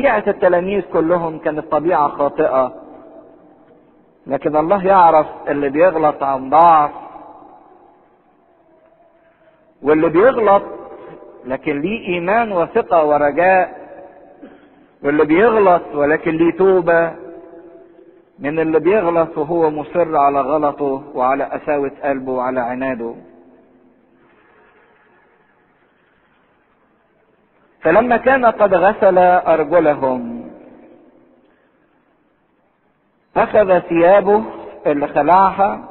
طبيعة التلاميذ كلهم كانت طبيعة خاطئة. لكن الله يعرف اللي بيغلط عن ضعف. واللي بيغلط لكن ليه إيمان وثقة ورجاء. واللي بيغلط ولكن ليه توبة. من اللي بيغلط وهو مصر على غلطه وعلى قساوة قلبه وعلى عناده. فلما كان قد غسل أرجلهم أخذ ثيابه اللي خلعها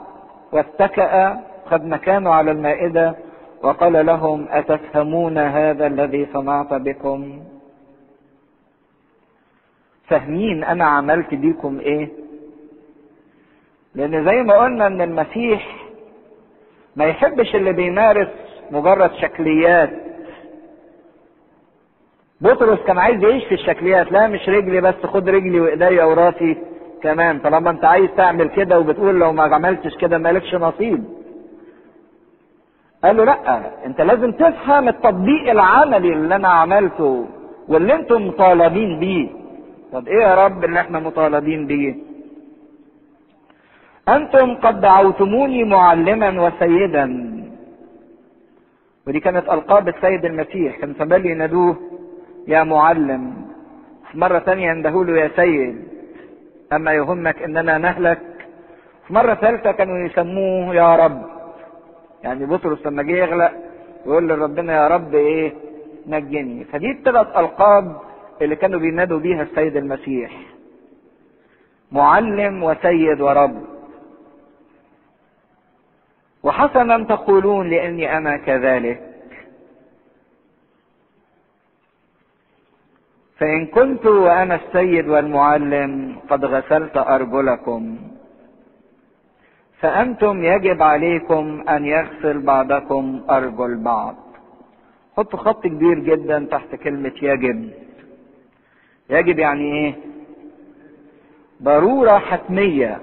واتكأ خد مكانه على المائدة وقال لهم أتفهمون هذا الذي صنعت بكم؟ فاهمين أنا عملت بيكم إيه؟ لأن زي ما قلنا إن المسيح ما يحبش اللي بيمارس مجرد شكليات بطرس كان عايز يعيش في الشكليات لا مش رجلي بس خد رجلي وايديا وراسي كمان. طالما أنت عايز تعمل كده وبتقول لو ما عملتش كده مالكش نصيب. قال له لأ أنت لازم تفهم التطبيق العملي اللي أنا عملته واللي أنتم مطالبين بيه. طب إيه يا رب اللي إحنا مطالبين بيه؟ أنتم قد دعوتموني معلما وسيدا. ودي كانت ألقاب السيد المسيح كان زمان ينادوه يا معلم في مرة تانية له يا سيد أما يهمك إننا نهلك. في مرة ثالثة كانوا يسموه يا رب. يعني بطرس لما جه يغلق يقول لربنا يا رب إيه نجني. فدي الثلاث ألقاب اللي كانوا بينادوا بيها السيد المسيح. معلم وسيد ورب. وحسنا تقولون لأني أنا كذلك. فإن كنت وأنا السيد والمعلم قد غسلت ارجلكم فأنتم يجب عليكم أن يغسل بعضكم أرجل بعض حطوا خط كبير جدا تحت كلمة يجب. يجب يعني إيه؟ ضرورة حتمية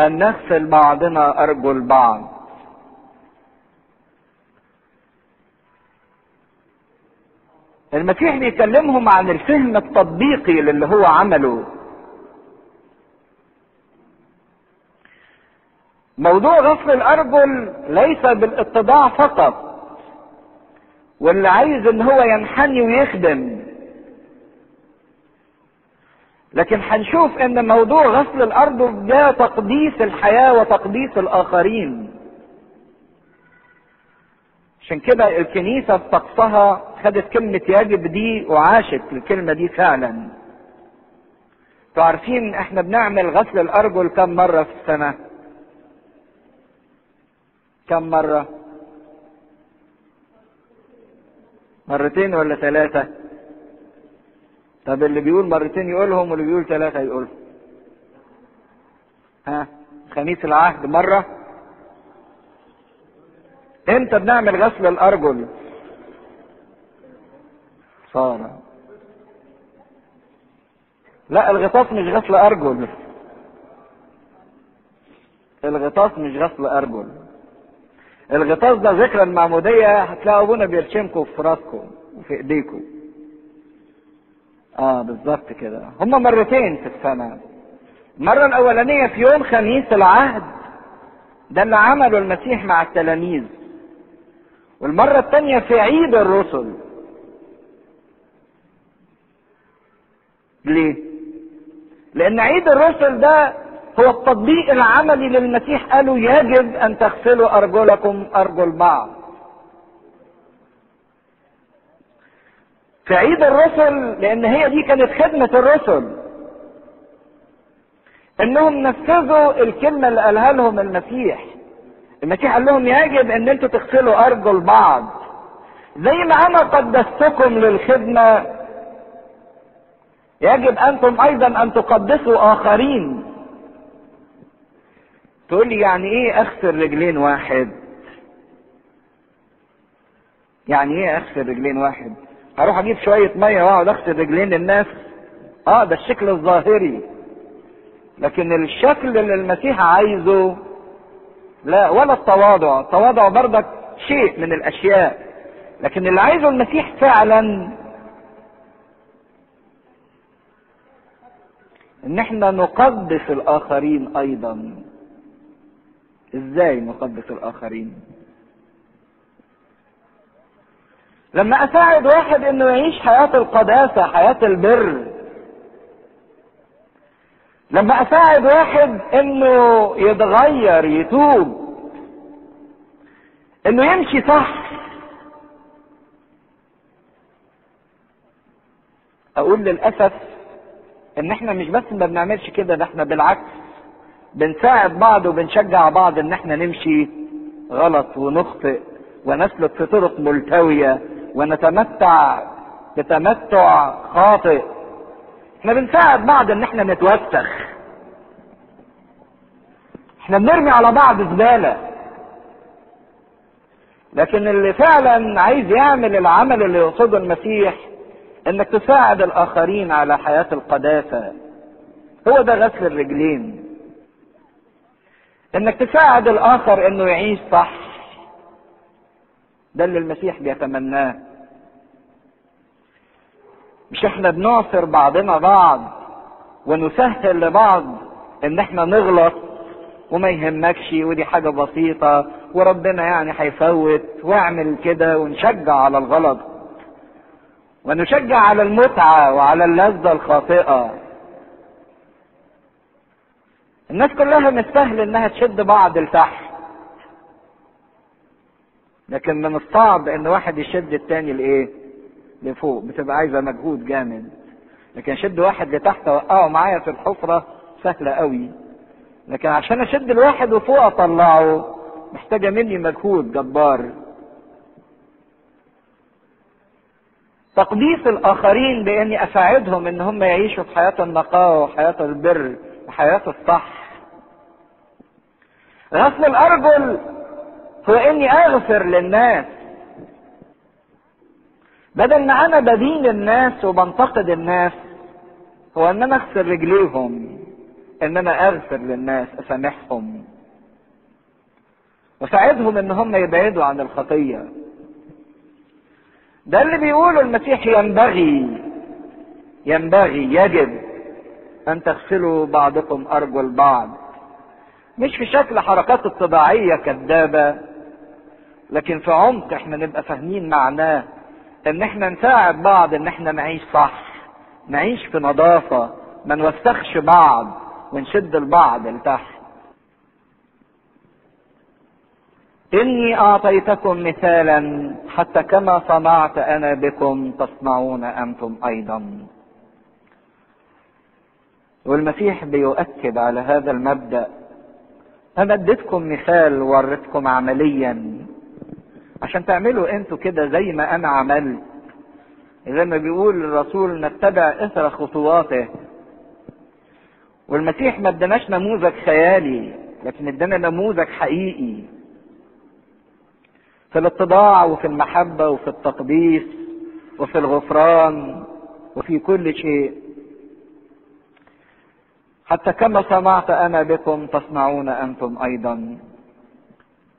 أن نغسل بعضنا أرجل بعض المسيح بيكلمهم عن الفهم التطبيقي للي هو عمله. موضوع غسل الأرجل ليس بالاتضاع فقط واللي عايز إن هو ينحني ويخدم. لكن هنشوف إن موضوع غسل الأرجل ده تقديس الحياة وتقديس الآخرين. عشان كده الكنيسة في طقسها خدت كلمة يجب دي وعاشت الكلمة دي فعلا. عارفين إحنا بنعمل غسل الأرجل كم مرة في السنة؟ كم مرة؟ مرتين ولا ثلاثة؟ طب اللي بيقول مرتين يقولهم واللي بيقول ثلاثة يقولهم. ها؟ خميس العهد مرة؟ إمتى بنعمل غسل الارجل. صار. لا الغطاس مش غسل أرجل. الغطاس مش غسل أرجل. الغطاس ده ذكرى المعمودية هتلاقوا أبونا بيرشمكم في راسكم وفي إيديكم. آه بالظبط كده. هما مرتين في السنة. المرة الأولانية في يوم خميس العهد ده اللي عمله المسيح مع التلاميذ. والمرة الثانية في عيد الرسل ليه؟ لأن عيد الرسل ده هو التطبيق العملي للمسيح قالوا يجب أن تغسلوا أرجلكم أرجل بعض. في عيد الرسل لأن هي دي كانت خدمة الرسل. إنهم نفذوا الكلمة اللي قالها لهم المسيح. المسيح قال لهم يجب إن أنتوا تغسلوا أرجل بعض زي ما أنا قدستكم للخدمة يجب أنتم أيضا أن تقدسوا آخرين. تقول لي يعني إيه أغسل رجلين واحد؟ يعني إيه أغسل رجلين واحد؟ هروح أجيب شوية مية وأقعد أغسل رجلين الناس آه ده الشكل الظاهري. لكن الشكل اللي المسيح عايزه لا ولا التواضع. التواضع برضك شيء من الأشياء. لكن اللي عايزه المسيح فعلا إن إحنا نقدس الآخرين أيضا. إزاي نقدس الآخرين؟ لما أساعد واحد إنه يعيش حياة القداسة حياة البر لما أساعد واحد إنه يتغير يتوب. إنه يمشي صح. أقول للأسف إن إحنا مش بس ما بنعملش كده ده إحنا بالعكس بنساعد بعض وبنشجع بعض إن إحنا نمشي غلط ونخطئ ونسلك في طرق ملتوية ونتمتع بتمتع خاطئ. إحنا بنساعد بعض إن إحنا نتوسخ. إحنا بنرمي على بعض زبالة. لكن اللي فعلا عايز يعمل العمل اللي يقصده المسيح إنك تساعد الآخرين على حياة القداسة. هو ده غسل الرجلين. إنك تساعد الآخر إنه يعيش صح. ده اللي المسيح بيتمناه. مش إحنا بنعصر بعضنا بعض ونسهل لبعض ان إحنا نغلط وما يهمكش ودي حاجة بسيطة وربنا يعني هيفوت واعمل كده ونشجع على الغلط ونشجع على المتعة وعلى اللذة الخاطئة. الناس كلها مستاهل إنها تشد بعض لتحت. لكن من الصعب إن واحد يشد التاني لإيه؟ لفوق بتبقى عايزة مجهود جامد. لكن شد واحد لتحت اوقعه معايا في الحفرة سهلة قوي. لكن عشان أشد الواحد وفوق أطلعه محتاجة مني مجهود جبار. تقديس الآخرين بإني أساعدهم إن هم يعيشوا في حياة النقاوه وحياة البر وحياة الصح. غسل الأرجل هو إني أغفر للناس. بدل ما أنا بدين الناس وبنتقد الناس هو إن أنا أغسل رجليهم إن أنا اغفر للناس أسامحهم. وساعدهم إن هم يبعدوا عن الخطية. ده اللي بيقوله المسيح ينبغي ينبغي يجب أن تغسلوا بعضكم ارجل بعض مش في شكل حركات الطباعية كدابة لكن في عمق إحنا نبقى فاهمين معناه. إن إحنا نساعد بعض إن إحنا نعيش صح. نعيش في نظافة. ما نوسخش بعض. ونشد البعض لتحت. إني أعطيتكم مثالا حتى كما صنعت أنا بكم تصنعون أنتم أيضا. والمسيح بيؤكد على هذا المبدأ. أنا أديتكم مثال وريتكم عمليا. عشان تعملوا أنتوا كده زي ما أنا عملت. زي ما بيقول الرسول نتبع إثر خطواته. والمسيح ما اداناش نموذج خيالي لكن ادانا نموذج حقيقي. في الاتضاع وفي المحبة وفي التقديس وفي الغفران وفي كل شيء حتى كما صنعت أنا بكم تصنعون أنتم أيضا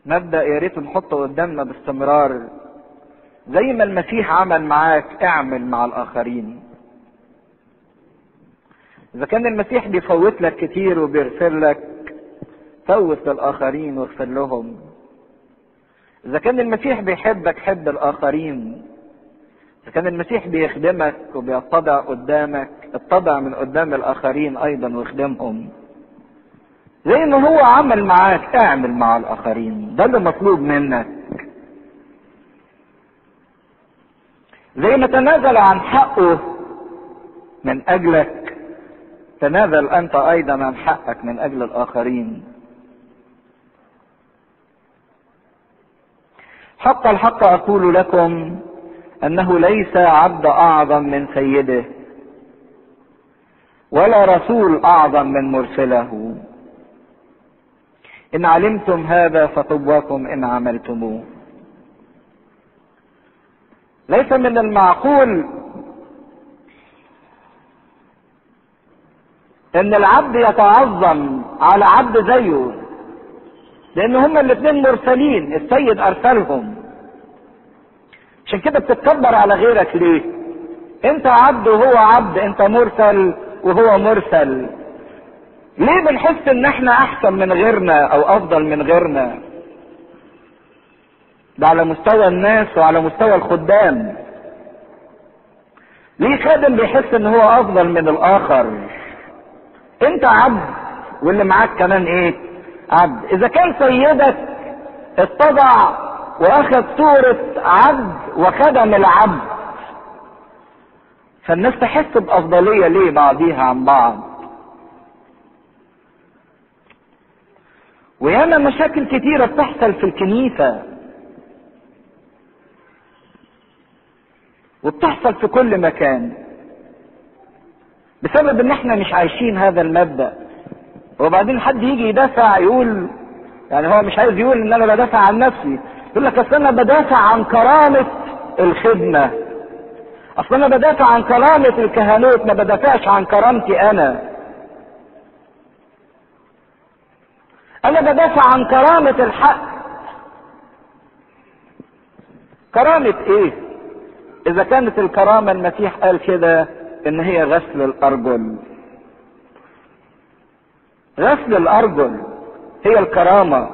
مبدأ يا ريت نحطه قدامنا باستمرار. زي ما المسيح عمل معاك اعمل مع الآخرين. إذا كان المسيح بيفوت لك كتير وبيغفر لك فوت للآخرين واغفر لهم. إذا كان المسيح بيحبك حب الآخرين. إذا كان المسيح بيخدمك وبيتضع قدامك اتضع من قدام الآخرين أيضا واخدمهم. زي ما هو عمل معاك اعمل مع الآخرين ده اللي مطلوب منك. زي ما تنازل عن حقه من أجلك تنازل أنت أيضا عن حقك من أجل الآخرين. حق الحق أقول لكم أنه ليس عبد أعظم من سيده ولا رسول أعظم من مرسله. إن علمتم هذا فطواكم إن عملتموه. ليس من المعقول إن العبد يتعظم على عبد زيه لأن هما الاثنين مرسلين السيد أرسلهم. عشان كده بتتكبر على غيرك ليه؟ أنت عبد وهو عبد أنت مرسل وهو مرسل. ليه بنحس إن إحنا أحسن من غيرنا أو أفضل من غيرنا؟ ده على مستوى الناس وعلى مستوى الخدام. ليه خادم بيحس إن هو أفضل من الآخر؟ أنت عبد واللي معاك كمان إيه؟ عبد. إذا كان سيدك اتضع وأخذ صورة عبد وخدم العبد فالناس تحس بأفضلية ليه بعضيها عن بعض. وياما مشاكل كتيرة بتحصل في الكنيسة. وبتحصل في كل مكان. بسبب إن إحنا مش عايشين هذا المبدأ. وبعدين حد يجي يدافع يقول يعني هو مش عايز يقول إن أنا بدافع عن نفسي. يقول لك أصل أنا بدافع عن كرامة الخدمة. أصل أنا بدافع عن كرامة الكهنوت ما بدافعش عن كرامتي أنا. أنا بدافع عن كرامة الحق. كرامة إيه؟ إذا كانت الكرامة المسيح قال كده إن هي غسل الأرجل. غسل الأرجل هي الكرامة.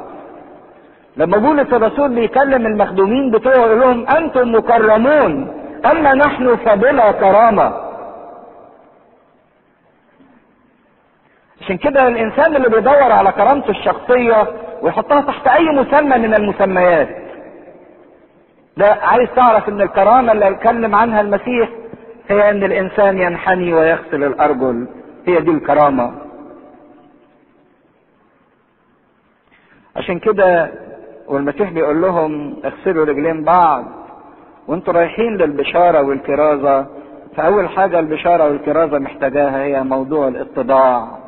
لما بولس الرسول بيكلم المخدومين بتوعه يقول لهم أنتم مكرمون أما نحن فبلا كرامة. عشان كده الإنسان اللي بيدور على كرامته الشخصية ويحطها تحت أي مسمى من المسميات. ده عايز تعرف إن الكرامة اللي اتكلم عنها المسيح هي إن الإنسان ينحني ويغسل الأرجل. هي دي الكرامة. عشان كده والمسيح بيقول لهم اغسلوا رجلين بعض وانتوا رايحين للبشارة والكرازة فأول حاجة البشارة والكرازة محتاجاها هي موضوع الاتضاع.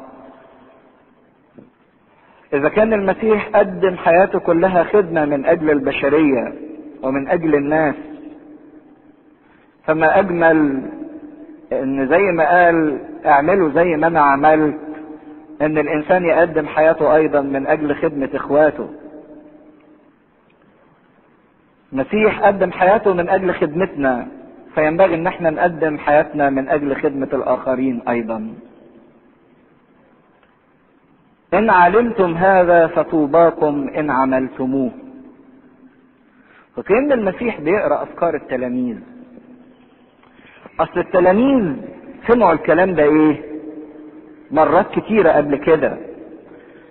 إذا كان المسيح قدم حياته كلها خدمة من أجل البشرية ومن أجل الناس فما أجمل إن زي ما قال اعملوا زي ما أنا عملت إن الإنسان يقدم حياته أيضا من أجل خدمة إخواته. المسيح قدم حياته من أجل خدمتنا فينبغي إن إحنا نقدم حياتنا من أجل خدمة الآخرين أيضا. إن علمتم هذا فطوباكم إن عملتموه. وكأن المسيح بيقرأ أفكار التلاميذ. أصل التلاميذ سمعوا الكلام ده إيه؟ مرات كتيرة قبل كده.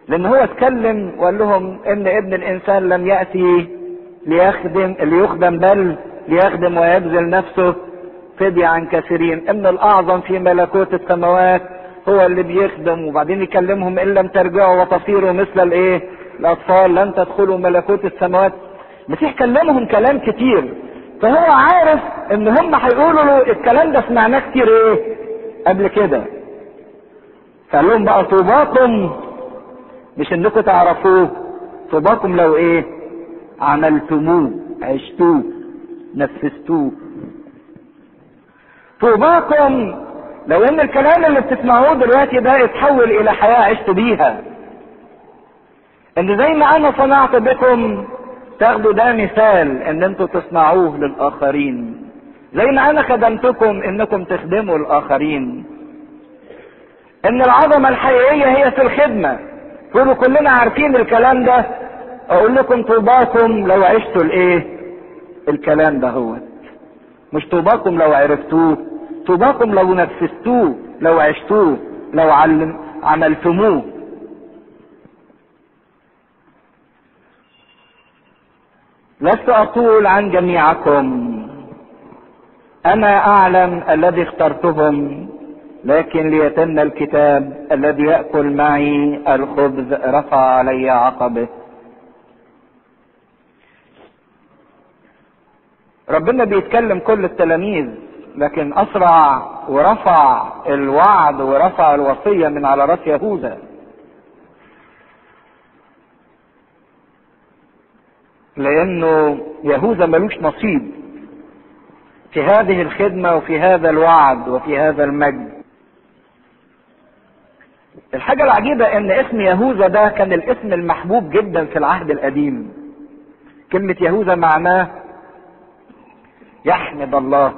لأن هو اتكلم وقال لهم إن ابن الإنسان لم يأتي ليخدم ليخدم بل ليخدم ويبذل نفسه فدية عن كثيرين. إن الأعظم في ملكوت السماوات هو اللي بيخدم وبعدين يكلمهم إن لم ترجعوا وتصيروا مثل الإيه؟ الأطفال لن تدخلوا ملكوت السماوات. المسيح كلمهم كلام كتير. فهو عارف إن هم هيقولوا له الكلام ده سمعناه كتير إيه؟ قبل كده. فقال لهم بقى طوباكم مش إنكم تعرفوه. طوباكم لو إيه؟ عملتموه عشتوه نفذتوه. طوباكم لو إن الكلام اللي بتسمعوه دلوقتي ده اتحول إلى حياة عشتوا بيها. إن زي ما أنا صنعت بكم تاخدوا ده مثال إن أنتوا تصنعوه للآخرين. زي ما أنا خدمتكم إنكم تخدموا الآخرين. إن العظمة الحقيقية هي في الخدمة. تقولوا كلنا عارفين الكلام ده أقول لكم طوباكم لو عشتوا الإيه؟ الكلام ده هو. مش طوباكم لو عرفتوه. طوباكم لو نفذتوه لو عشتوه لو علم عملتموه. لست أقول عن جميعكم. أنا أعلم الذي اخترتهم لكن ليتم الكتاب الذي يأكل معي الخبز رفع علي عقبه. ربنا بيتكلم كل التلاميذ. لكن أسرع ورفع الوعد ورفع الوصية من على رأس يهوذا. لأنه يهوذا ملوش نصيب في هذه الخدمة وفي هذا الوعد وفي هذا المجد. الحاجة العجيبة إن اسم يهوذا ده كان الاسم المحبوب جدا في العهد القديم. كلمة يهوذا معناه يحمد الله.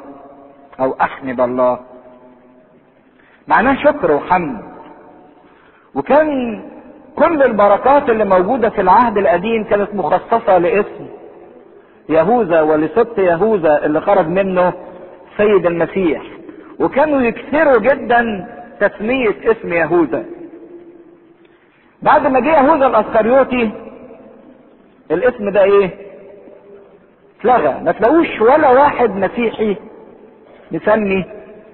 أو أحمد الله. معناه شكر وحمد. وكان كل البركات اللي موجودة في العهد القديم كانت مخصصة لاسم. يهوذا ولسبط يهوذا اللي خرج منه سيد المسيح. وكانوا يكثروا جدا تسمية اسم يهوذا. بعد ما جه يهوذا الأسكريوطي الاسم ده إيه؟ اتلغى. ما تلاقوش ولا واحد مسيحي مسمي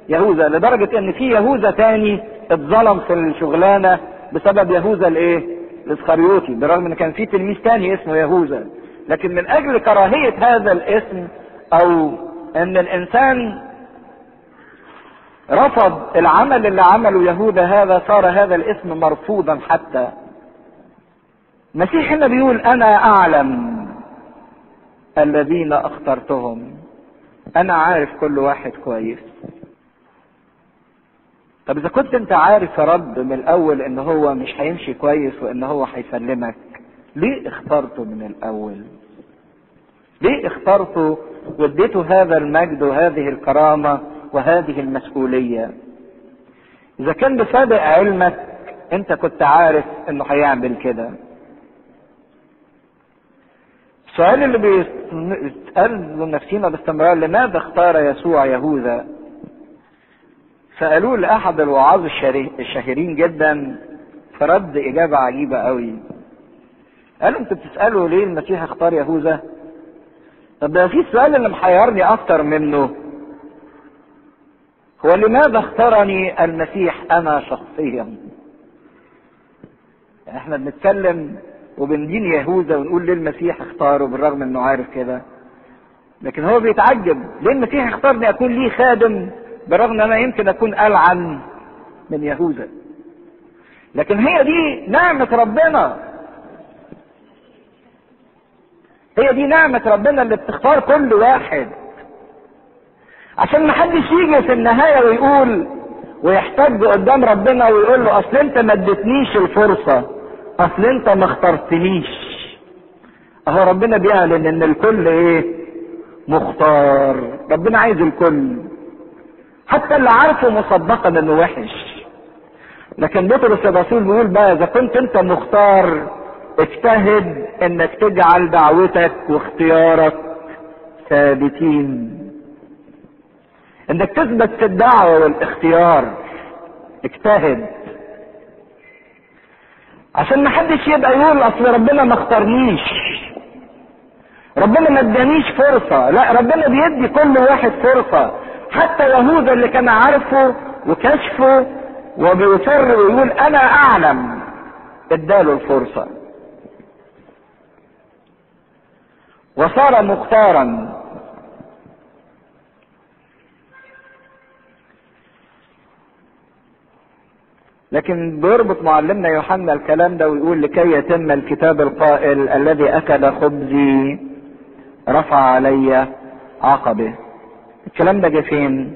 يهوذا لدرجة إن في يهوذا تاني اتظلم في الشغلانة بسبب يهوذا الإيه؟ الإسخريوطي بالرغم إن كان في تلميذ تاني اسمه يهوذا. لكن من أجل كراهية هذا الاسم أو إن الإنسان رفض العمل اللي عمله يهوذا هذا صار هذا الاسم مرفوضا حتى. المسيح هنا بيقول أنا أعلم الذين اخترتهم أنا عارف كل واحد كويس. طب إذا كنت أنت عارف يا رب من الأول إن هو مش هيمشي كويس وإن هو هيسلمك ليه اخترته من الأول؟ ليه اخترته واديته هذا المجد وهذه الكرامة وهذه المسؤولية؟ إذا كان بسابق علمك أنت كنت عارف إنه هيعمل كده. السؤال اللي بيسأل نفسينا باستمرار لماذا اختار يسوع يهوذا؟ سألوه لأحد الوعاظ الشهيرين جدا فرد إجابة عجيبة قوي قالوا أنتوا بتسألوا ليه المسيح اختار يهوذا؟ طب ده في السؤال اللي محيرني أكتر منه. هو لماذا اختارني المسيح أنا شخصيا؟ يعني إحنا بنتكلم وبندين يهوذا ونقول ليه المسيح اختاره بالرغم انه عارف كده. لكن هو بيتعجب. ليه المسيح اختارني أكون ليه خادم برغم إن أنا يمكن أكون ألعن من يهوذا؟ لكن هي دي نعمة ربنا. هي دي نعمة ربنا اللي بتختار كل واحد. عشان ما حدش يجي في النهاية ويقول ويحتج قدام ربنا ويقول له أصل أنت ما اديتنيش الفرصة. أصل أنت ما اخترتنيش. أهو ربنا بيعلن إن الكل إيه؟ مختار. ربنا عايز الكل. حتى اللي عارفه مسبقا إنه وحش. لكن بطرس الرسول بيقول بقى إذا كنت أنت مختار اجتهد إنك تجعل دعوتك واختيارك ثابتين. إنك تثبت في الدعوة والاختيار. اجتهد. عشان ما حدش يبقى يقول أصل ربنا ما اختارنيش. ربنا ما ادانيش فرصة. لا ربنا بيدي كل واحد فرصة. حتى يهوذا اللي كان عارفه وكشفه وبيصر ويقول أنا أعلم. اداله الفرصة. وصار مختارا. لكن بيربط معلمنا يوحنا الكلام ده ويقول لكي يتم الكتاب القائل الذي اكل خبزي رفع علي عقبه. الكلام ده جه فين؟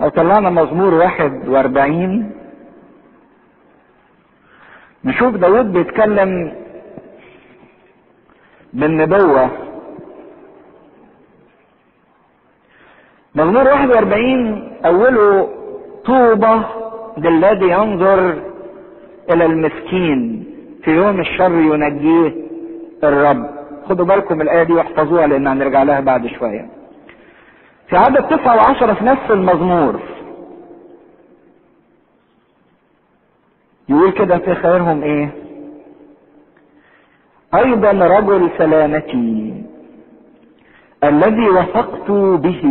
لو طلعنا مزمور واحد وأربعين نشوف داود بيتكلم بالنبوة. مزمور واحد وأربعين أوله طوبة للذي ينظر إلى المسكين في يوم الشر ينجيه الرب. خدوا بالكم الآية دي واحفظوها لأن هنرجع لها بعد شوية. في عدد تسعة وعشرة في نفس المزمور. يقول كده في خيرهم إيه؟ أيضا رجل سلامتي الذي وثقت به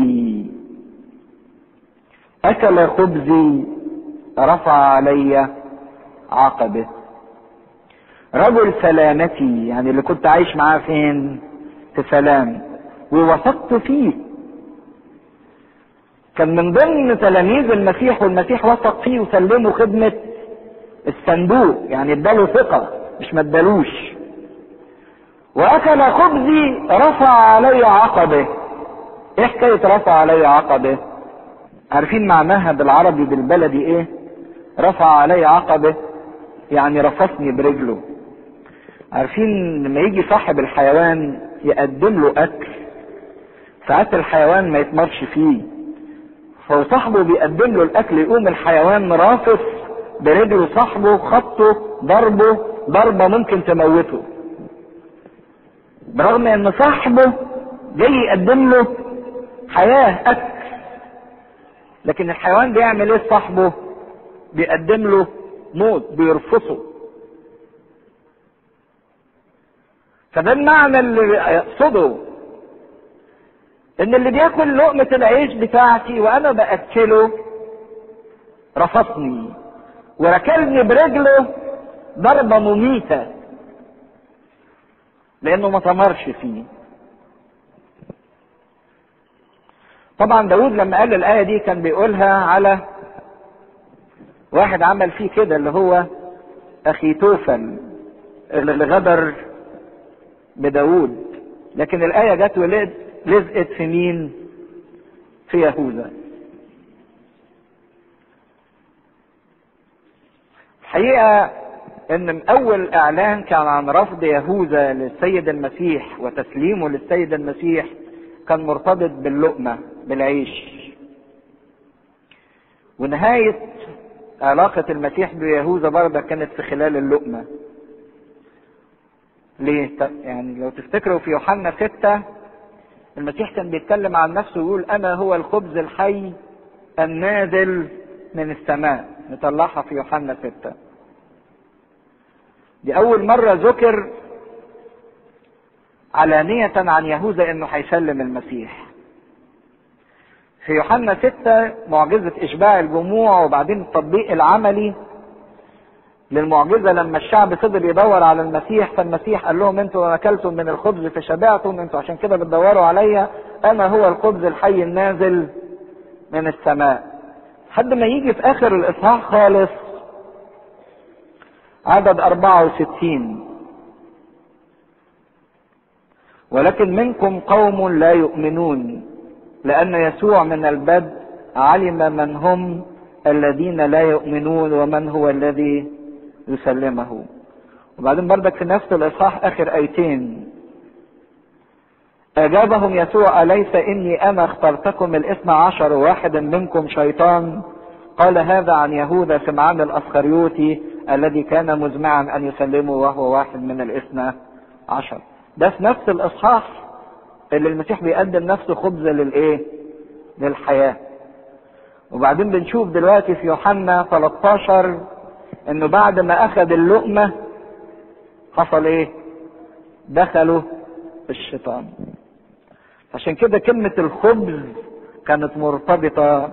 أكل خبزي رفع علي عقبه. رجل سلامتي يعني اللي كنت عايش معاه فين؟ في سلام. ووثقت فيه. كان من ضمن تلاميذ المسيح والمسيح وثق فيه وسلمه خدمة الصندوق يعني اداله ثقة مش ما ادالوش. وأكل خبزي رفع علي عقبه. إيه حكاية رفع علي عقبه؟ عارفين معناها بالعربي بالبلدي إيه؟ رفع علي عقبه يعني رفسني برجله. عارفين لما يجي صاحب الحيوان يقدم له أكل ساعات الحيوان ما يتمرش فيه فهو صاحبه بيقدم له الأكل يقوم الحيوان رافس برجله صاحبه خبطه ضربه ضربة ممكن تموته. برغم إن صاحبه جاي يقدم له حياة أكل لكن الحيوان بيعمل إيه صاحبه؟ بيقدم له موت بيرفصه. فده المعنى اللي يقصده إن اللي بياكل لقمة العيش بتاعتي وأنا بأكله رفضني وركلني برجله ضربة مميتة لأنه ما تمرش فيه. طبعا داود لما قال الآية دي كان بيقولها على واحد عمل فيه كده اللي هو أخي توفل اللي غدر بداود لكن الآية جت ولد لزقت في مين؟ في يهوذا. الحقيقة إن من أول إعلان كان عن رفض يهوذا للسيد المسيح وتسليمه للسيد المسيح كان مرتبط باللقمة بالعيش. ونهاية علاقة المسيح بيهوذا برضه كانت في خلال اللقمة. ليه؟ يعني لو تفتكروا في يوحنا ستة المسيح كان بيتكلم عن نفسه ويقول أنا هو الخبز الحي النازل من السماء نطلعها في يوحنا ستة دي أول مرة ذكر علانية عن يهوذا إنه هيسلم المسيح في يوحنا ستة معجزة إشباع الجموع وبعدين التطبيق العملي للمعجزة لما الشعب فضل يدور على المسيح فالمسيح قال لهم أنتوا أكلتم من الخبز فشبعتم أنتوا عشان كده بتدوروا عليا أنا هو الخبز الحي النازل من السماء. لحد ما يجي في آخر الإصحاح خالص عدد 64 ولكن منكم قوم لا يؤمنون. لأن يسوع من البدء علم من هم الذين لا يؤمنون ومن هو الذي يسلمه. وبعدين بردك في نفس الإصحاح آخر آيتين. أجابهم يسوع أليس إني أنا أخترتكم الاثنى عشر واحد منكم شيطان؟ قال هذا عن يهوذا سمعان الأسخريوتي الذي كان مزمعا أن يسلمه وهو واحد من الاثنى عشر. ده في نفس الإصحاح اللي المسيح بيقدم نفسه خبز للإيه؟ للحياة. وبعدين بنشوف دلوقتي في يوحنا 13 إنه بعد ما أخذ اللقمة حصل إيه؟ دخلوا الشيطان. عشان كده كلمة الخبز كانت مرتبطة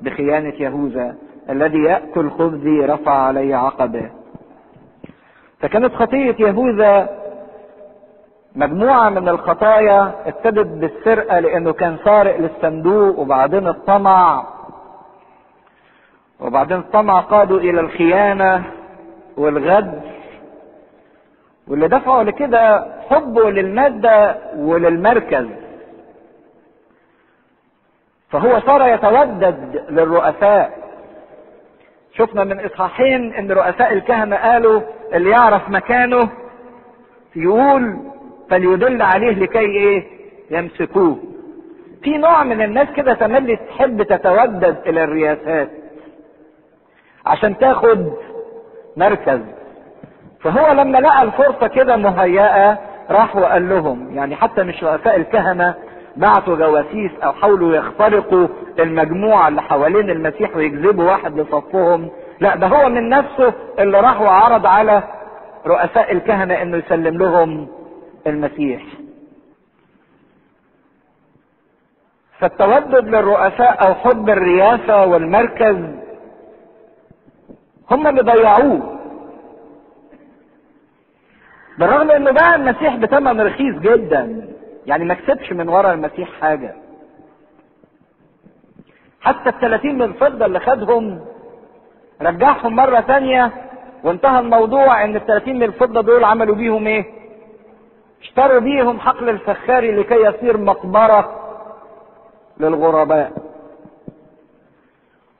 بخيانة يهوذا. الذي يأكل خبزي رفع علي عقبه. فكانت خطية يهوذا مجموعة من الخطايا ابتدت بالسرقة لأنه كان سارق للصندوق وبعدين الطمع وبعدين الطمع قادوا إلى الخيانة والغدر واللي دفعوا لكده حبه للمادة وللمركز. فهو صار يتودد للرؤساء. شفنا من إصحاحين إن رؤساء الكهنة قالوا اللي يعرف مكانه يقول فليدل عليه لكي إيه؟ يمسكوه. في نوع من الناس كده تملي تحب تتودد إلى الرياسات عشان تاخد مركز. فهو لما لقى الفرصة كده مهيئه راح وقال لهم يعني حتى مش رؤساء الكهنة بعتوا جواسيس أو حاولوا يخترقوا المجموعة اللي حوالين المسيح ويجذبوا واحد لصفهم. لا ده هو من نفسه اللي راح وعرض على رؤساء الكهنة إنه يسلم لهم المسيح. فالتودد للرؤساء أو حب الرياسه والمركز هم اللي ضيعوه. بالرغم إنه باع المسيح بثمن رخيص جدا يعني ما كسبش من ورا المسيح حاجة. حتى الثلاثين من الفضه اللي خدهم رجعهم مرة ثانية وانتهى الموضوع إن الثلاثين من الفضه دول عملوا بيهم إيه؟ اشتروا بيهم حقل الفخاري لكي يصير مقبرة للغرباء.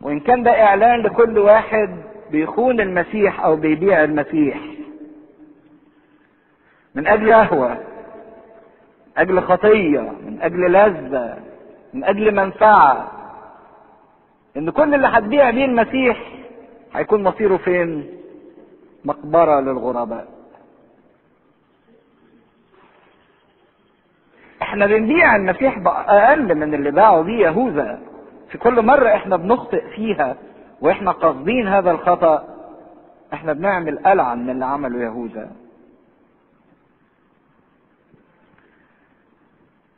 وإن كان ده إعلان لكل واحد بيخون المسيح أو بيبيع المسيح. من أجل قهوه أجل خطية من أجل لذة من أجل منفعة. إن كل اللي هتبيع بيه المسيح هيكون مصيره فين؟ مقبرة للغرباء. إحنا بنبيع المسيح بأقل من اللي باعوا بيه يهوذا؟ في كل مرة إحنا بنخطئ فيها وإحنا قاصدين هذا الخطأ إحنا بنعمل قلعا من اللي عمله يهوذا.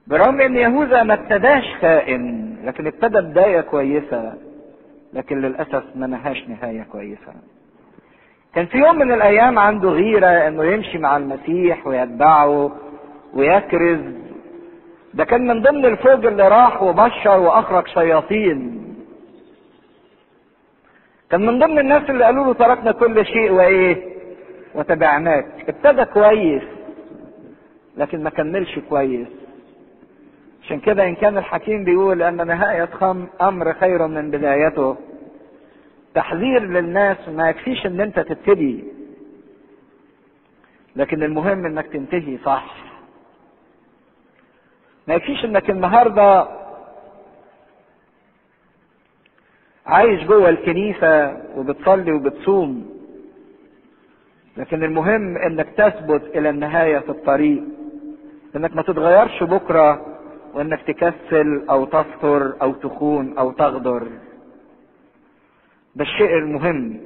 برغم إن يهوذا ما ابتداش خائن لكن ابتدى بداية كويسة لكن للأسف ما نهاش نهاية كويسة. كان في يوم من الأيام عنده غيرة إنه يمشي مع المسيح ويتبعه ويكرز ده كان من ضمن الفوج اللي راح وبشر وأخرج شياطين. كان من ضمن الناس اللي قالوا له تركنا كل شيء وإيه؟ وتبعناك. ابتدى كويس لكن ما كملش كويس. عشان كده إن كان الحكيم بيقول أن نهاية أمر خير من بدايته. تحذير للناس ما يكفيش إن أنت تبتدي. لكن المهم إنك تنتهي صح. ما يكفيش إنك النهارده عايش جوه الكنيسة وبتصلي وبتصوم. لكن المهم إنك تثبت إلى النهاية في الطريق. إنك ما تتغيرش بكرة وإنك تكسل أو تفطر أو تخون أو تغدر. ده الشيء المهم.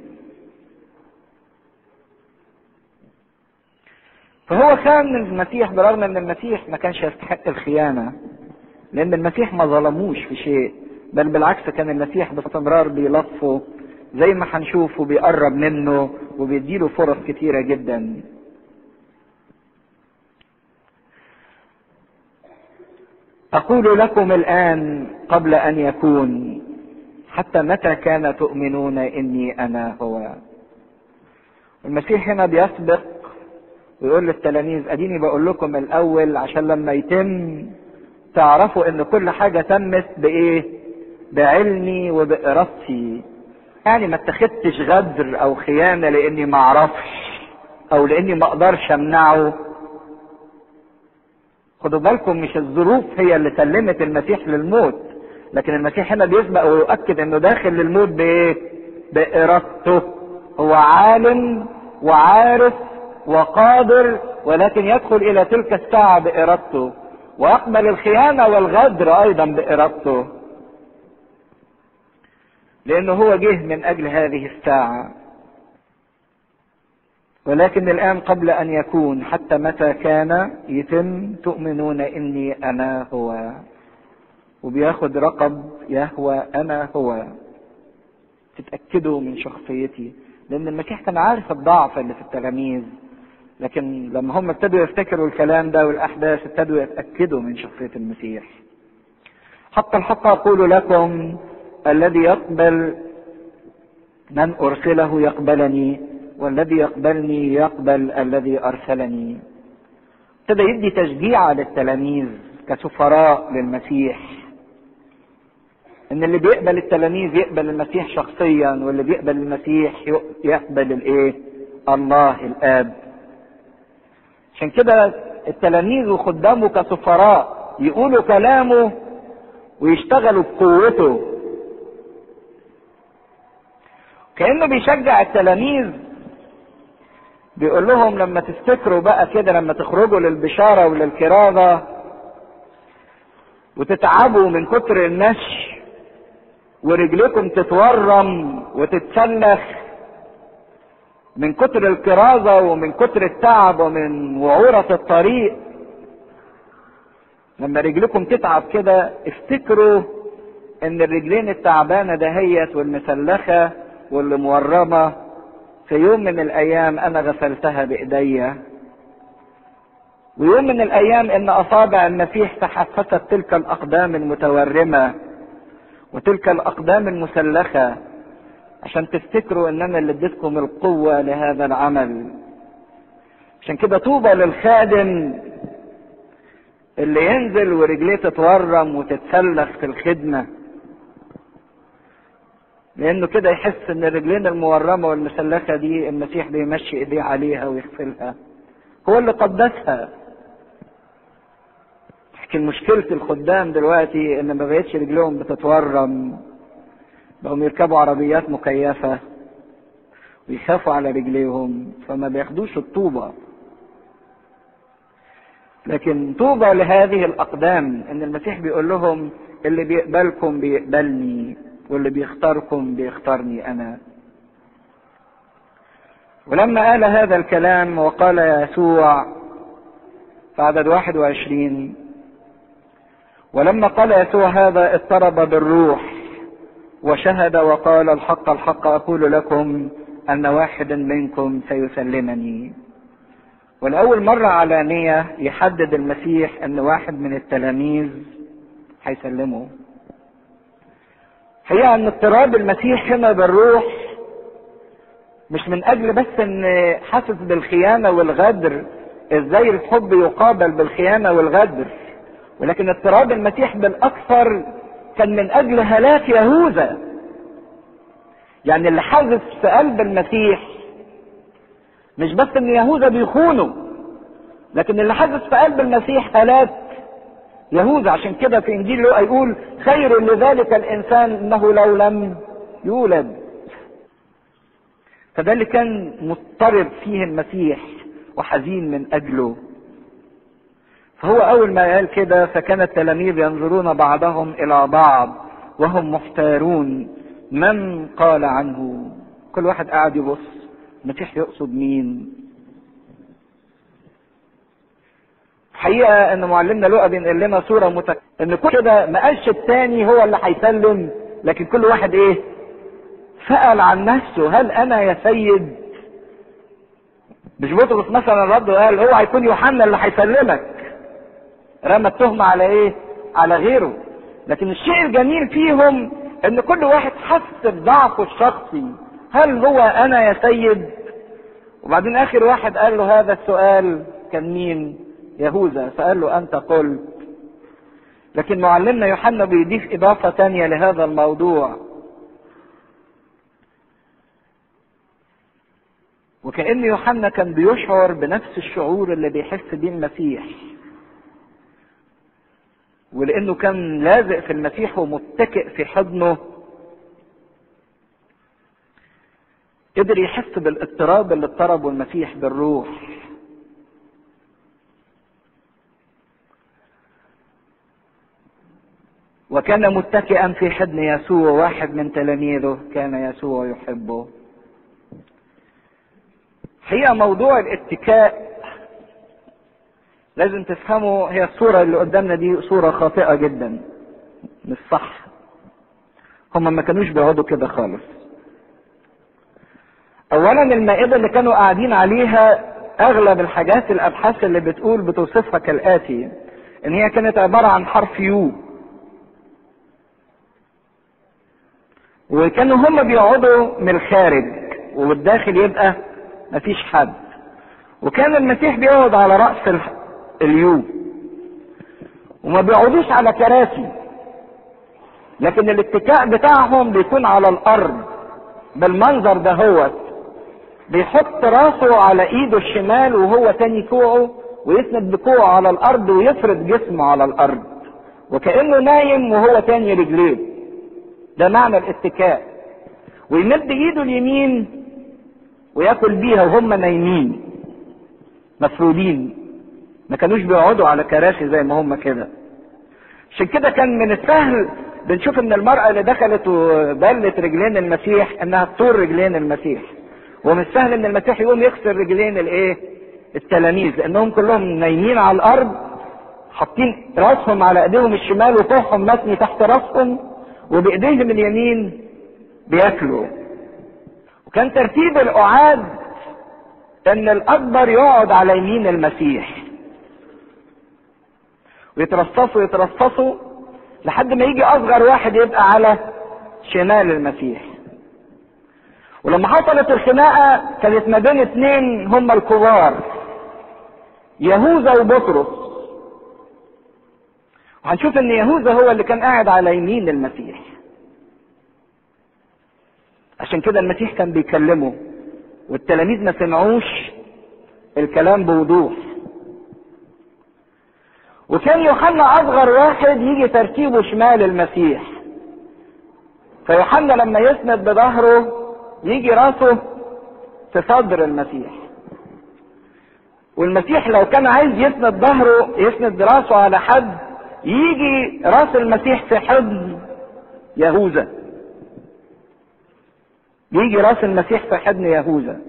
فهو كان المسيح برغم ان المسيح ما كانش يستحق الخيانة لأن المسيح ما ظلموش في شيء بل بالعكس كان المسيح باستمرار بيلطفه زي ما هنشوف وبيقرب منه وبيديله فرص كتيرة جدا. أقول لكم الآن قبل أن يكون حتى متى كان تؤمنون إني أنا هو؟ المسيح هنا بيسبق ويقول للتلاميذ أديني بقول لكم الأول عشان لما يتم تعرفوا إن كل حاجة تمت بإيه؟ بعلمي وبإرادتي. يعني ما اتخذتش غدر أو خيانة لإني ما أعرفش أو لإني ما أقدرش أمنعه. خدوا بالكم مش الظروف هي اللي سلمت المسيح للموت لكن المسيح هنا بيسبق ويؤكد إنه داخل للموت بإيه؟ بإرادته. هو عالم وعارف وقادر ولكن يدخل إلى تلك الساعة بإرادته. ويقبل الخيانة والغدر أيضا بإرادته. لأنه هو جه من أجل هذه الساعة. ولكن الآن قبل أن يكون حتى متى كان؟ يتم تؤمنون إني أنا هو. وبياخد رقب يهوى أنا هو. تتأكدوا من شخصيتي. لأن المسيح كان عارف الضعف اللي في التلاميذ. لكن لما هم ابتدوا يفتكروا الكلام ده والأحداث ابتدوا يتأكدوا من شخصية المسيح. حتى الحق أقول لكم الذي يقبل من أرسله يقبلني والذي يقبلني يقبل الذي أرسلني. ابتدى يدي تشجيع للتلاميذ كسفراء للمسيح. إن اللي بيقبل التلاميذ يقبل المسيح شخصيا واللي بيقبل المسيح يقبل الإيه؟ الله الآب. عشان كده التلاميذ وخدامه كسفراء يقولوا كلامه ويشتغلوا بقوته. كأنه بيشجع التلاميذ. بيقول لهم لما تفتكروا بقى كده لما تخرجوا للبشارة وللكرازة وتتعبوا من كتر المشي ورجلكم تتورم وتتسلخ. من كتر الكرازه ومن كتر التعب ومن وعورة الطريق لما رجلكم تتعب كده افتكروا إن الرجلين التعبانة دهيت والمسلخه واللي مورمة في يوم من الأيام أنا غسلتها بإيديا. ويوم من الأيام إن أصابع المسيح تحفست تلك الأقدام المتورمة وتلك الأقدام المسلخة. عشان تفتكروا ان أنا اللي اديتكم القوة لهذا العمل. عشان كده طوبى للخادم اللي ينزل ورجليه تتورم وتتسلخ في الخدمة. لأنه كده يحس إن الرجلين المورمة والمسلخة دي المسيح بيمشي إيديه عليها ويغسلها. هو اللي قدسها. لكن مشكلة الخدام دلوقتي إن ما بقتش رجلهم بتتورم. بقوا يركبوا عربيات مكيفة ويخافوا على رجليهم فما بياخدوش الطوبة. لكن طوبى لهذه الأقدام إن المسيح بيقول لهم اللي بيقبلكم بيقبلني واللي بيختاركم بيختارني أنا. ولما قال هذا الكلام وقال يسوع في عدد 21 ولما قال يسوع هذا اضطرب بالروح. وشهد وقال الحق الحق أقول لكم أن واحد منكم سيسلمني. ولأول مرة علانية يحدد المسيح أن واحد من التلاميذ هيسلمه. هي أن اضطراب المسيح هنا بالروح مش من أجل بس أن حاسس بالخيانة والغدر إزاي الحب يقابل بالخيانة والغدر؟ ولكن اضطراب المسيح بالأكثر كان من أجل هلاك يهوذا. يعني اللي حدث في قلب المسيح مش بس إن يهوذا بيخونه لكن اللي حدث في قلب المسيح هلاك يهوذا. عشان كده في إنجيل لوقا يقول خير لذلك الإنسان إنه لو لم يولد. فده اللي كان مضطرب فيه المسيح وحزين من أجله. فهو أول ما قال كده فكان التلاميذ ينظرون بعضهم إلى بعض وهم محتارون من قال عنه؟ كل واحد قاعد يبص المسيح يقصد مين. حقيقة إن معلمنا لقى بينقل لنا صورة متك... إن كل كده ما قالش التاني هو اللي هيسلم لكن كل واحد إيه؟ سأل عن نفسه هل أنا يا سيد؟ مش بطرس مثلا رد وقال هو هيكون يوحنا اللي هيسلمك. رمى التهمة على إيه؟ على غيره. لكن الشيء الجميل فيهم إن كل واحد حس بضعفه الشخصي. هل هو أنا يا سيد؟ وبعدين آخر واحد قال له هذا السؤال كان مين؟ يهوذا. فقال له أنت قلت. لكن معلمنا يوحنا بيضيف إضافة تانية لهذا الموضوع. وكأن يوحنا كان بيشعر بنفس الشعور اللي بيحس بيه المسيح. ولأنه كان لازق في المسيح ومتكئ في حضنه. قدر يحس بالاضطراب اللي اضطربه المسيح بالروح. وكان متكئا في حضن يسوع واحد من تلاميذه كان يسوع يحبه. هي موضوع الاتكاء لازم تفهموا هي الصورة اللي قدامنا دي صورة خاطئة جدا مش صح. هم ما كانوش بيقعدوا كده خالص. اولا المائدة اللي كانوا قاعدين عليها أغلب الحاجات الأبحاث اللي بتقول بتوصفها كالآتي إن هي كانت عبارة عن حرف يو. وكانوا هم بيقعدوا من الخارج والداخل يبقى مفيش حد. وكان المسيح بيقعد على رأس اليو. وما بيقعدوش على كراسي. لكن الاتكاء بتاعهم بيكون على الأرض. بالمنظر ده هو. بيحط راسه على إيده الشمال وهو تاني كوعه ويسند بكوعه على الأرض ويفرد جسمه على الأرض. وكأنه نايم وهو تاني رجليه. ده معنى الاتكاء. ويمد إيده اليمين ويأكل بيها وهم نايمين. مفرودين. ما كانوش بيقعدوا على كراسي زي ما هم كده. عشان كده كان من السهل بنشوف إن المرأة اللي دخلت وبلت رجلين المسيح إنها تطور رجلين المسيح. ومن السهل إن المسيح يقوم يكسر رجلين الإيه؟ التلاميذ لأنهم كلهم نايمين على الأرض حاطين رأسهم على إيديهم الشمال وكوعهم متني تحت رأسهم وبإيديهم اليمين بياكلوا. وكان ترتيب القعاد إن الأكبر يقعد على يمين المسيح. ويترصصوا يترصصوا لحد ما يجي أصغر واحد يبقى على شمال المسيح. ولما حصلت الخناقة كانت ما بين اثنين هم الكبار يهوذا وبطرس. وهنشوف إن يهوذا هو اللي كان قاعد على يمين المسيح. عشان كده المسيح كان بيكلمه والتلاميذ ما سمعوش الكلام بوضوح. وكان يوحنا أصغر واحد يجي ترتيبه شمال المسيح. فيوحنا لما يسند بظهره يجي راسه في صدر المسيح. والمسيح لو كان عايز يسند ظهره يسند راسه على حد يجي راس المسيح في حضن يهوذا. يجي راس المسيح في حضن يهوذا.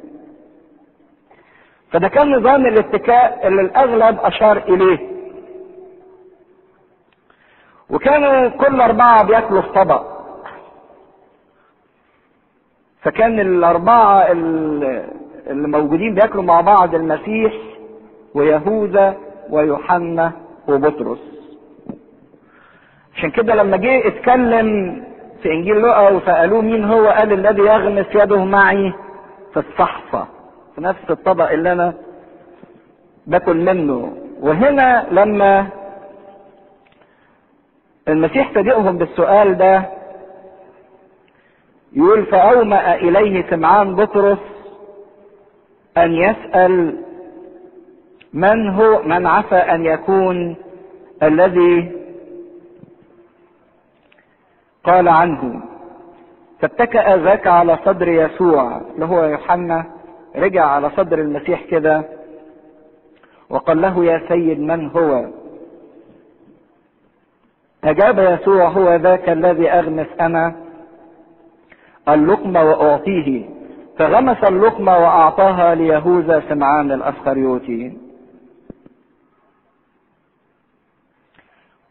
فده كان نظام الاتكاء اللي الأغلب أشار إليه. وكانوا كل أربعة بياكلوا في طبق. فكان الأربعة اللي موجودين بياكلوا مع بعض المسيح ويهوذا ويوحنا وبطرس. عشان كده لما جه اتكلم في إنجيل لوقا وسألوه مين هو قال الذي يغمس يده معي في الصحفة في نفس الطبق اللي أنا باكل منه. وهنا لما المسيح فاجئهم بالسؤال ده. يقول فأومأ إليه سمعان بطرس أن يسأل من هو من عسى أن يكون الذي قال عنه. فاتكأ ذاك على صدر يسوع اللي هو يوحنا رجع على صدر المسيح كده وقال له يا سيد من هو؟ أجاب يسوع هو ذاك الذي أغمس أنا اللقمة وأعطيه فغمس اللقمة وأعطاها ليهوذا سمعان الأسخريوتي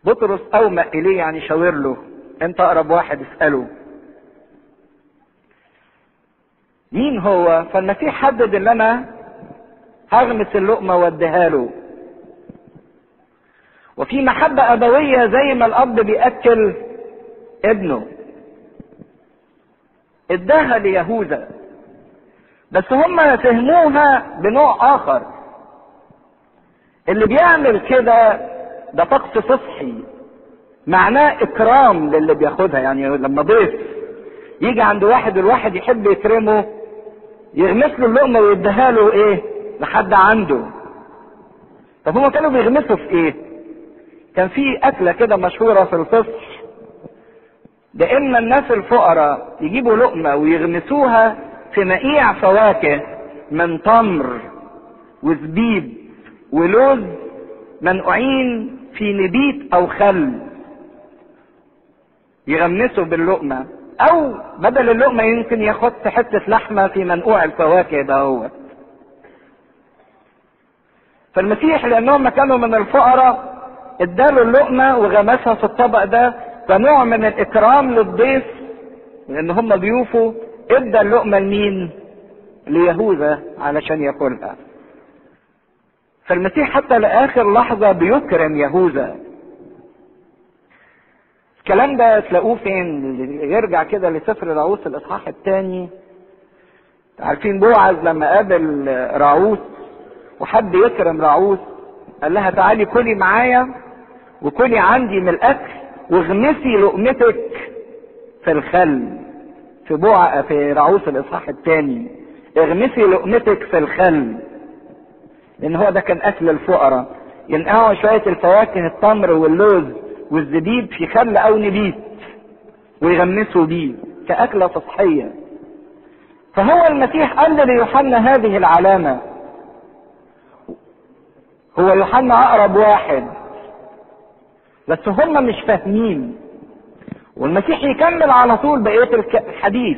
بطرس أومأ إليه يعني شاور له أنت أقرب واحد اسأله. مين هو؟ فالمسيح حدد ان أنا هغمس اللقمة واديها له. وفي محبة أبوية زي ما الأب بيأكل ابنه. اداها ليهوذا. بس هم فهموها بنوع آخر. اللي بيعمل كده ده طقس صحي. معناه إكرام للي بياخدها. يعني لما ضيف يجي عند واحد الواحد يحب يكرمه يغمس له اللقمة ويديها له إيه؟ لحد عنده. طب هما كانوا بيغمسوا في إيه؟ كان في أكلة كده مشهورة في الفصح ده إما الناس الفقراء يجيبوا لقمة ويغمسوها في مقيع فواكه من تمر وزبيب ولوز منقوعين في نبيت أو خل. يغمسوا باللقمة. أو بدل اللقمة يمكن ياخد حتة لحمة في منقوع الفواكه ده هو. فالمسيح لأنهم كانوا من الفقراء اداله اللقمة وغمسها في الطبق ده كنوع من الإكرام للضيف لأن هم ضيوفه. إدى اللقمة لمين؟ ليهوذا علشان ياكلها. فالمسيح حتى لآخر لحظة بيكرم يهوذا. الكلام ده تلاقوه فين؟ يرجع كده لسفر العوس الإصحاح الثاني. عارفين بوعز لما قابل راعوس وحب يكرم راعوس قال لها تعالي كلي معايا. وكلي عندي من الأكل واغمسي لقمتك في الخل في بوع في راعوس الإصحاح الثاني. اغمسي لقمتك في الخل. لأن هو ده كان أكل الفقراء. ينقعوا شوية الفواكه التمر واللوز والزبيب في خل أو نبيت ويغمسوا بيه كأكلة سطحية فهو المسيح قال ليوحنا هذه العلامة. هو يوحنا أقرب واحد. بس هم مش فاهمين. والمسيح يكمل على طول بقية الحديث.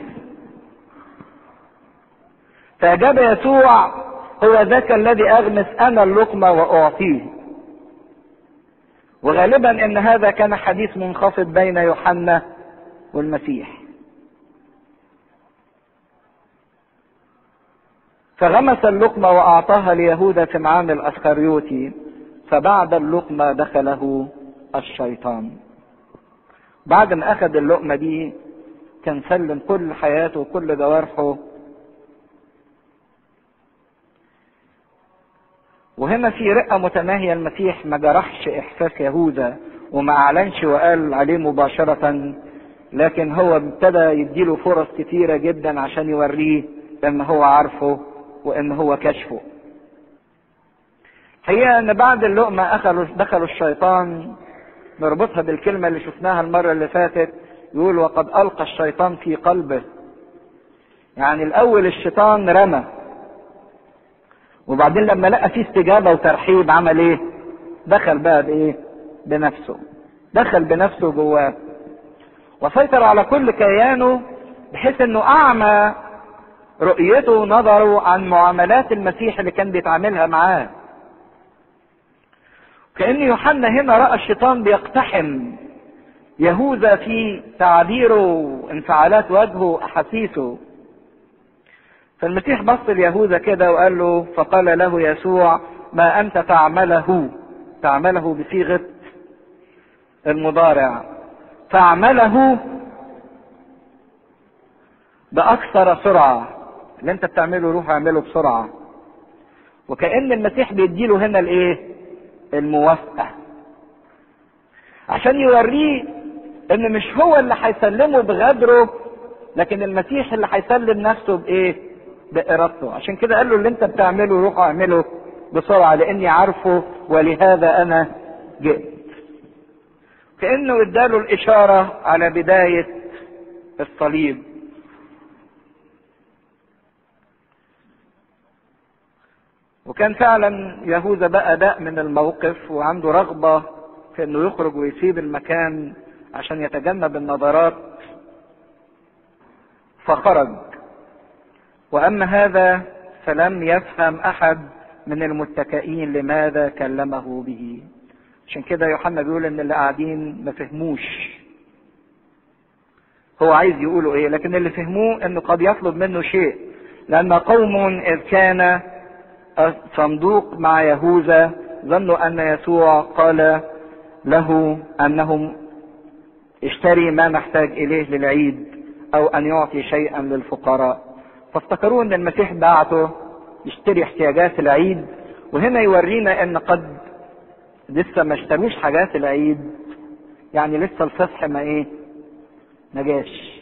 فأجاب يسوع هو ذاك الذي أغمس أنا اللقمة وأعطيه. وغالبا إن هذا كان حديث منخفض بين يوحنا والمسيح. فغمس اللقمة وأعطاها ليهوذا سمعان الأسخريوتي فبعد اللقمة دخله الشيطان بعد ما أخذ اللقمة دي كان سلم كل حياته وكل جوارحه وهنا في رقة متناهية المسيح ما جرحش إحساس يهوذا وما أعلنش وقال عليه مباشرة لكن هو ابتدى يديله فرص كتيرة جدا عشان يوريه إن هو عارفه وإن هو كشفه. هي إن بعد أخلوا دخلوا الشيطان نربطها بالكلمة اللي شفناها المرة اللي فاتت يقول وقد ألقى الشيطان في قلبه. يعني الأول الشيطان رمى. وبعدين لما لقى فيه استجابة وترحيب عمل إيه؟ دخل بقى بإيه؟ بنفسه. دخل بنفسه جواه. وسيطر على كل كيانه بحيث إنه أعمى رؤيته ونظره عن معاملات المسيح اللي كان بيتعاملها معاه. كأن يوحنا هنا رأى الشيطان بيقتحم. يهوذا في تعبيره انفعالات وجهه واحاسيسه فالمسيح بص ليهوذا كده وقال له فقال له يسوع ما أنت تعمله؟ تعمله بصيغة المضارع. تعمله بأكثر سرعة. اللي أنت بتعمله روح اعمله بسرعة. وكأن المسيح بيديله هنا الإيه؟ الموافقة. عشان يوريه إن مش هو اللي هيسلمه بغدره لكن المسيح اللي هيسلم نفسه بإيه؟ بإرادته. عشان كده قال له اللي أنت بتعمله روح أعمله بسرعة لأني عارفه ولهذا أنا جئت. كأنه اداله الإشارة على بداية الصليب. وكان فعلا يهوذا بقى داء من الموقف وعنده رغبة في إنه يخرج ويسيب المكان عشان يتجنب النظرات. فخرج. وأما هذا فلم يفهم أحد من المتكئين لماذا كلمه به. عشان كده يوحنا بيقول إن اللي قاعدين ما فهموش. هو عايز يقولوا إيه لكن اللي فهموه إنه قد يطلب منه شيء. لأن قوم إذ كان صندوق مع يهوذا ظنوا أن يسوع قال له أنهم اشتري ما نحتاج إليه للعيد أو أن يعطي شيئا للفقراء. فافتكروا أن المسيح بعته يشتري احتياجات العيد وهنا يورينا أن قد لسه ما اشتروش حاجات العيد. يعني لسه الفصح ما إيه؟ ما جاش.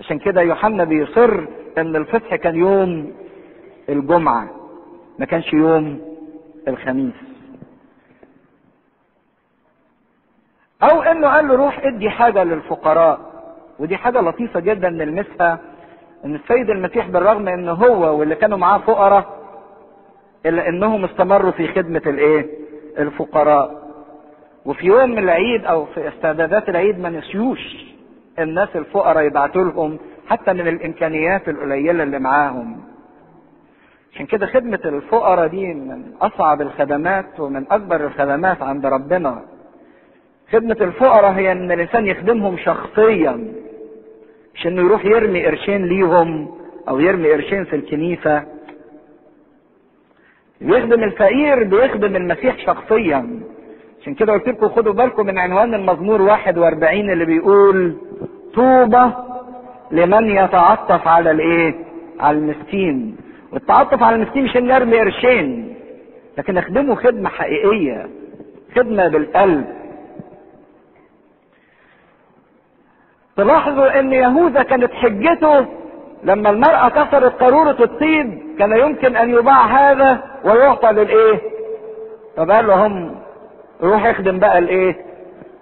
عشان كده يوحنا بيصر إن الفصح كان يوم الجمعة ما كانش يوم الخميس. أو إنه قال له روح ادي حاجة للفقراء ودي حاجة لطيفة جدا نلمسها إن السيد المسيح بالرغم إن هو واللي كانوا معاه فقراء إلا إنهم استمروا في خدمة الإيه؟ الفقراء. وفي يوم من العيد أو في استعدادات العيد ما نسيوش الناس الفقراء يبعتوا لهم حتى من الإمكانيات القليلة اللي معاهم. عشان كده خدمة الفقراء دي من أصعب الخدمات ومن أكبر الخدمات عند ربنا. خدمة الفقراء هي إن الإنسان يخدمهم شخصيا مش إنه يروح يرمي قرشين ليهم أو يرمي قرشين في الكنيسة. بيخدم الفقير بيخدم المسيح شخصيا. عشان كده قلت لكم خدوا بالكم من عنوان المزمور 41 اللي بيقول طوبى لمن يتعطف على الإيه؟ على المسكين. والتعطف على المسكين مش ان نرمي قرشين لكن أخدمه خدمة حقيقية خدمة بالقلب. تلاحظوا إن يهوذا كانت حجته لما المرأة كسرت قارورة الطيب كان يمكن أن يباع هذا ويعطى للإيه؟ طب قال لهم روح اخدم بقى الإيه؟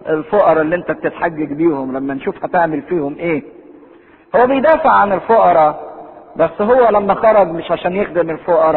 الفقراء اللي أنت بتتحجج بيهم لما نشوف هتعمل فيهم إيه؟ هو بيدافع عن الفقراء بس هو لما خرج مش عشان يخدم الفقراء.